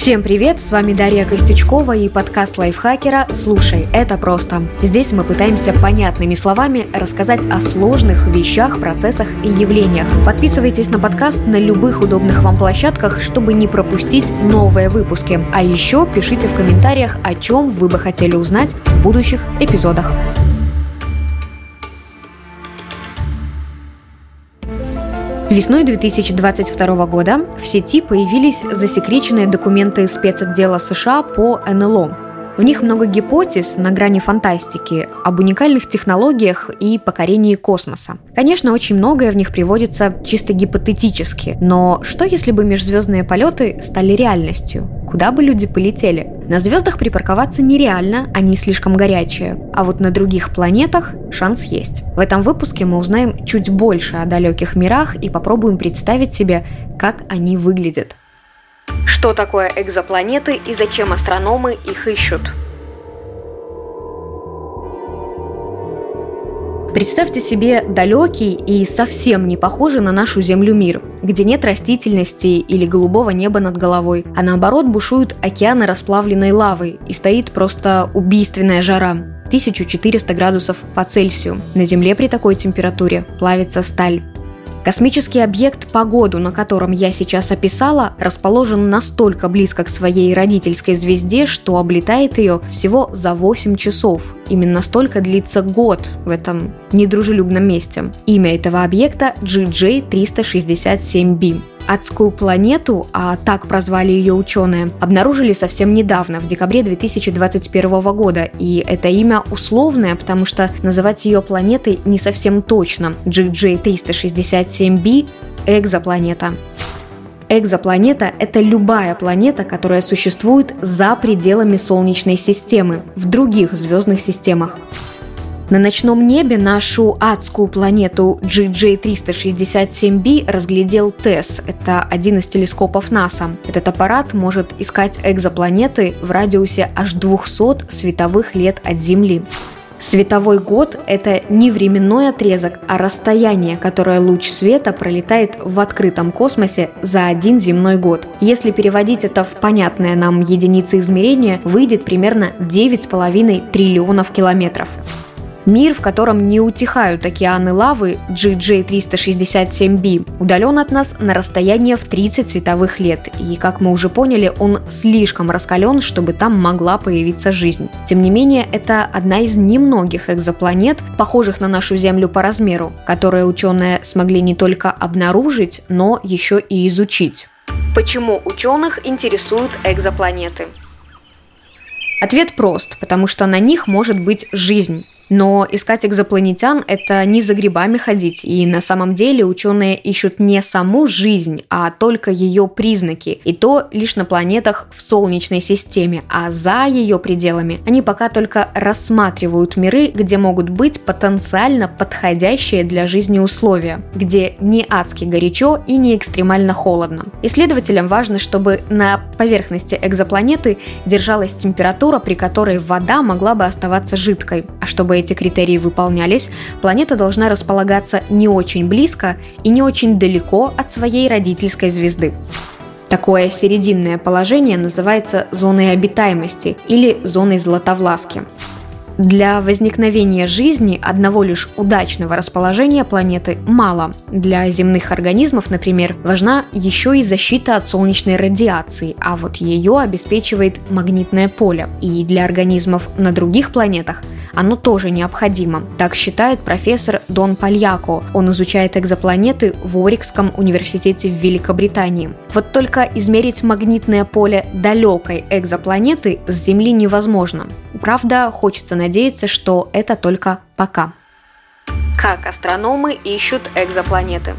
Всем привет, с вами Дарья Костючкова и подкаст лайфхакера «Слушай, это просто». Здесь мы пытаемся понятными словами рассказать о сложных вещах, процессах и явлениях. Подписывайтесь на подкаст на любых удобных вам площадках, чтобы не пропустить новые выпуски. А еще пишите в комментариях, о чем вы бы хотели узнать в будущих эпизодах. Весной 2022 года в сети появились засекреченные документы спецотдела США по НЛО. В них много гипотез на грани фантастики об уникальных технологиях и покорении космоса. Конечно, очень многое в них приводится чисто гипотетически, но что если бы межзвездные полеты стали реальностью? Куда бы люди полетели? На звездах припарковаться нереально, они слишком горячие. А вот на других планетах шанс есть. В этом выпуске мы узнаем чуть больше о далеких мирах и попробуем представить себе, как они выглядят. Что такое экзопланеты и зачем астрономы их ищут? Представьте себе далекий и совсем не похожий на нашу Землю мир, где нет растительности или голубого неба над головой, а наоборот бушуют океаны расплавленной лавы и стоит просто убийственная жара. 1400 градусов по Цельсию. На Земле при такой температуре плавится сталь. Космический объект, погоду на котором я сейчас описала, расположен настолько близко к своей родительской звезде, что облетает ее всего за 8 часов. Именно столько длится год в этом недружелюбном месте. Имя этого объекта GJ367b. Адскую планету, а так прозвали ее ученые, обнаружили совсем недавно, в декабре 2021 года. И это имя условное, потому что называть ее планетой не совсем точно. GJ367b – экзопланета. Экзопланета – это любая планета, которая существует за пределами Солнечной системы, в других звездных системах. На ночном небе нашу адскую планету GJ367b разглядел ТЭСС. Это один из телескопов НАСА. Этот аппарат может искать экзопланеты в радиусе аж 200 световых лет от Земли. Световой год – это не временной отрезок, а расстояние, которое луч света пролетает в открытом космосе за один земной год. Если переводить это в понятные нам единицы измерения, выйдет примерно 9,5 триллионов километров. Мир, в котором не утихают океаны лавы GJ367b, удален от нас на расстояние в 30 световых лет, и, как мы уже поняли, он слишком раскален, чтобы там могла появиться жизнь. Тем не менее, это одна из немногих экзопланет, похожих на нашу Землю по размеру, которые ученые смогли не только обнаружить, но еще и изучить. Почему ученых интересуют экзопланеты? Ответ прост, потому что на них может быть жизнь. Но искать экзопланетян – это не за грибами ходить, и на самом деле ученые ищут не саму жизнь, а только ее признаки, и то лишь на планетах в Солнечной системе, а за ее пределами они пока только рассматривают миры, где могут быть потенциально подходящие для жизни условия, где не адски горячо и не экстремально холодно. Исследователям важно, чтобы на поверхности экзопланеты держалась температура, при которой вода могла бы оставаться жидкой, а чтобы эти критерии выполнялись, планета должна располагаться не очень близко и не очень далеко от своей родительской звезды. Такое серединное положение называется зоной обитаемости или зоной златовласки. Для возникновения жизни одного лишь удачного расположения планеты мало. Для земных организмов, например, важна еще и защита от солнечной радиации, а вот ее обеспечивает магнитное поле. И для организмов на других планетах – оно тоже необходимо. Так считает профессор Дон Пальяко. Он изучает экзопланеты в Орикском университете в Великобритании. Вот только измерить магнитное поле далекой экзопланеты с Земли невозможно. Правда, хочется надеяться, что это только пока. Как астрономы ищут экзопланеты?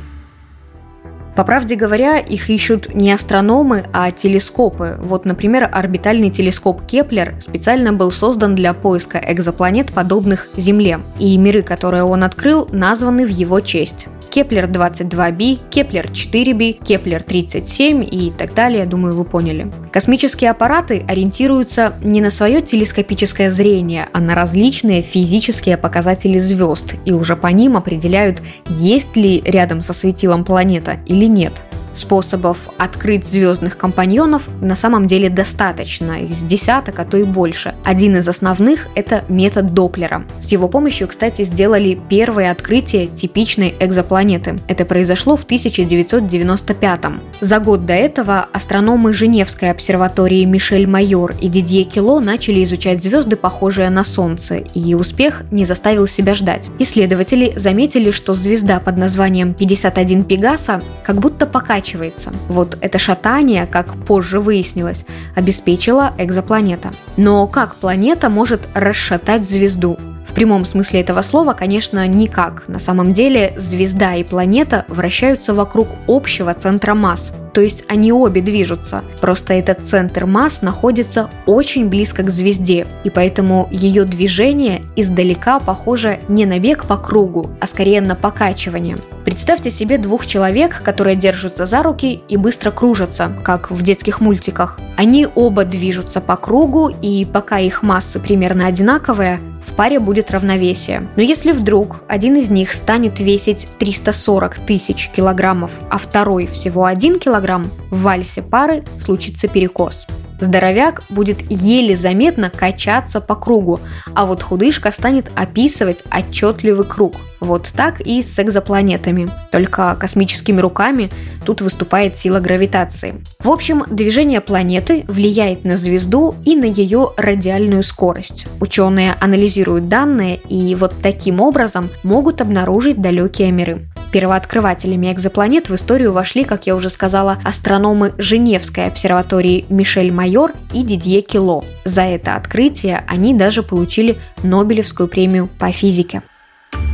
По правде говоря, их ищут не астрономы, а телескопы. Вот, например, орбитальный телескоп Кеплер специально был создан для поиска экзопланет, подобных Земле. И миры, которые он открыл, названы в его честь. Кеплер 22b, Кеплер 4b, Кеплер 37 и так далее, думаю, вы поняли. Космические аппараты ориентируются не на свое телескопическое зрение, а на различные физические показатели звезд и уже по ним определяют, есть ли рядом со светилом планета или нет. Способов открыть звездных компаньонов на самом деле достаточно, их с десяток, а то и больше. Один из основных – это метод Доплера. С его помощью, кстати, сделали первое открытие типичной экзопланеты. Это произошло в 1995 -м. За год до этого астрономы Женевской обсерватории Мишель Майор и Дидье Кило начали изучать звезды, похожие на Солнце, и успех не заставил себя ждать. Исследователи заметили, что звезда под названием 51 Пегаса как будто покачивается. Вот это шатание, как позже выяснилось, обеспечила экзопланета. Но как планета может расшатать звезду? В прямом смысле этого слова, конечно, никак. На самом деле звезда и планета вращаются вокруг общего центра масс. То есть они обе движутся. Просто этот центр масс находится очень близко к звезде, и поэтому ее движение издалека похоже не на бег по кругу, а скорее на покачивание. Представьте себе двух человек, которые держатся за руки и быстро кружатся, как в детских мультиках. Они оба движутся по кругу, и пока их массы примерно одинаковые, в паре будет равновесие. Но если вдруг один из них станет весить 340 тысяч килограммов, а второй всего 1 килограмм, в вальсе пары случится перекос. Здоровяк будет еле заметно качаться по кругу, а вот худышка станет описывать отчетливый круг. Вот так и с экзопланетами. Только космическими руками тут выступает сила гравитации. В общем, движение планеты влияет на звезду и на ее радиальную скорость. Ученые анализируют данные и вот таким образом могут обнаружить далекие миры. Первооткрывателями экзопланет в историю вошли, как я уже сказала, астрономы Женевской обсерватории Мишель Майор и Дидье Кило. За это открытие они даже получили Нобелевскую премию по физике.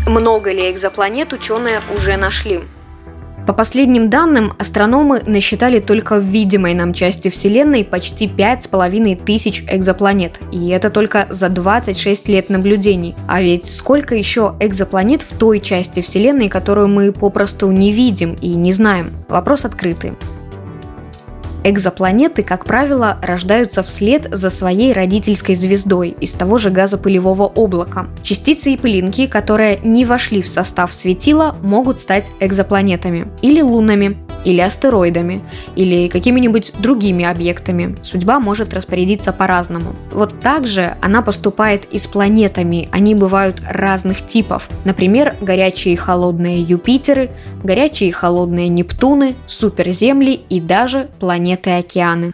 Много ли экзопланет ученые уже нашли? По последним данным, астрономы насчитали только в видимой нам части Вселенной почти 5,5 тысяч экзопланет. И это только за 26 лет наблюдений. А ведь сколько еще экзопланет в той части Вселенной, которую мы попросту не видим и не знаем? Вопрос открытый. Экзопланеты, как правило, рождаются вслед за своей родительской звездой из того же газопылевого облака. Частицы и пылинки, которые не вошли в состав светила, могут стать экзопланетами или лунами или астероидами, или какими-нибудь другими объектами. Судьба может распорядиться по-разному. Вот так же она поступает и с планетами. Они бывают разных типов. Например, горячие и холодные Юпитеры, горячие и холодные Нептуны, суперземли и даже планеты-океаны.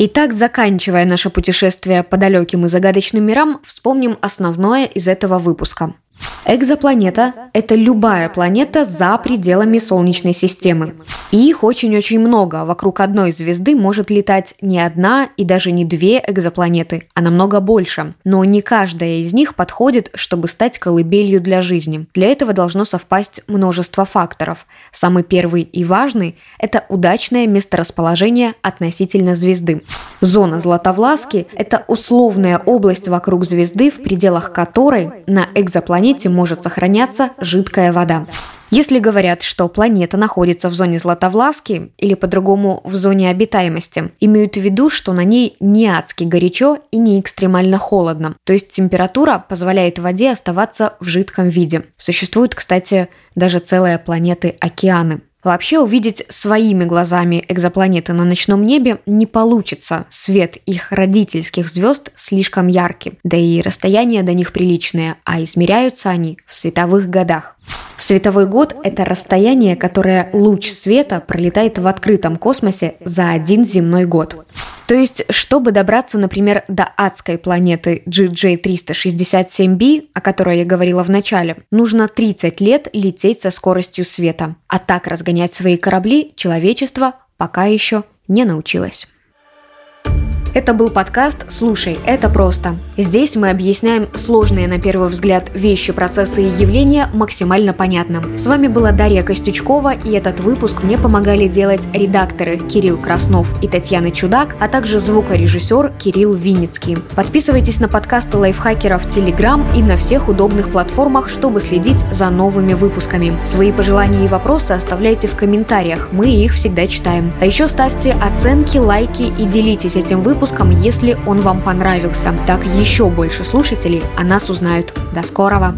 Итак, заканчивая наше путешествие по далеким и загадочным мирам, вспомним основное из этого выпуска – Экзопланета – это любая планета за пределами Солнечной системы. И их очень-очень много. Вокруг одной звезды может летать не одна и даже не две экзопланеты, а намного больше. Но не каждая из них подходит, чтобы стать колыбелью для жизни. Для этого должно совпасть множество факторов. Самый первый и важный – это удачное месторасположение относительно звезды. Зона Златовласки – это условная область вокруг звезды, в пределах которой на экзопланете планете может сохраняться жидкая вода. Если говорят, что планета находится в зоне Златовласки или по-другому в зоне обитаемости, имеют в виду, что на ней не адски горячо и не экстремально холодно. То есть температура позволяет воде оставаться в жидком виде. Существуют, кстати, даже целые планеты океаны. Вообще увидеть своими глазами экзопланеты на ночном небе не получится. Свет их родительских звезд слишком яркий, да и расстояние до них приличное, а измеряются они в световых годах. Световой год – это расстояние, которое луч света пролетает в открытом космосе за один земной год. То есть, чтобы добраться, например, до адской планеты GJ367b, о которой я говорила в начале, нужно 30 лет лететь со скоростью света. А так разгонять свои корабли человечество пока еще не научилось. Это был подкаст «Слушай, это просто». Здесь мы объясняем сложные на первый взгляд вещи, процессы и явления максимально понятно. С вами была Дарья Костючкова, и этот выпуск мне помогали делать редакторы Кирилл Краснов и Татьяна Чудак, а также звукорежиссер Кирилл Винницкий. Подписывайтесь на подкасты лайфхакеров в Телеграм и на всех удобных платформах, чтобы следить за новыми выпусками. Свои пожелания и вопросы оставляйте в комментариях, мы их всегда читаем. А еще ставьте оценки, лайки и делитесь этим выпуском выпуском, если он вам понравился. Так еще больше слушателей о нас узнают. До скорого!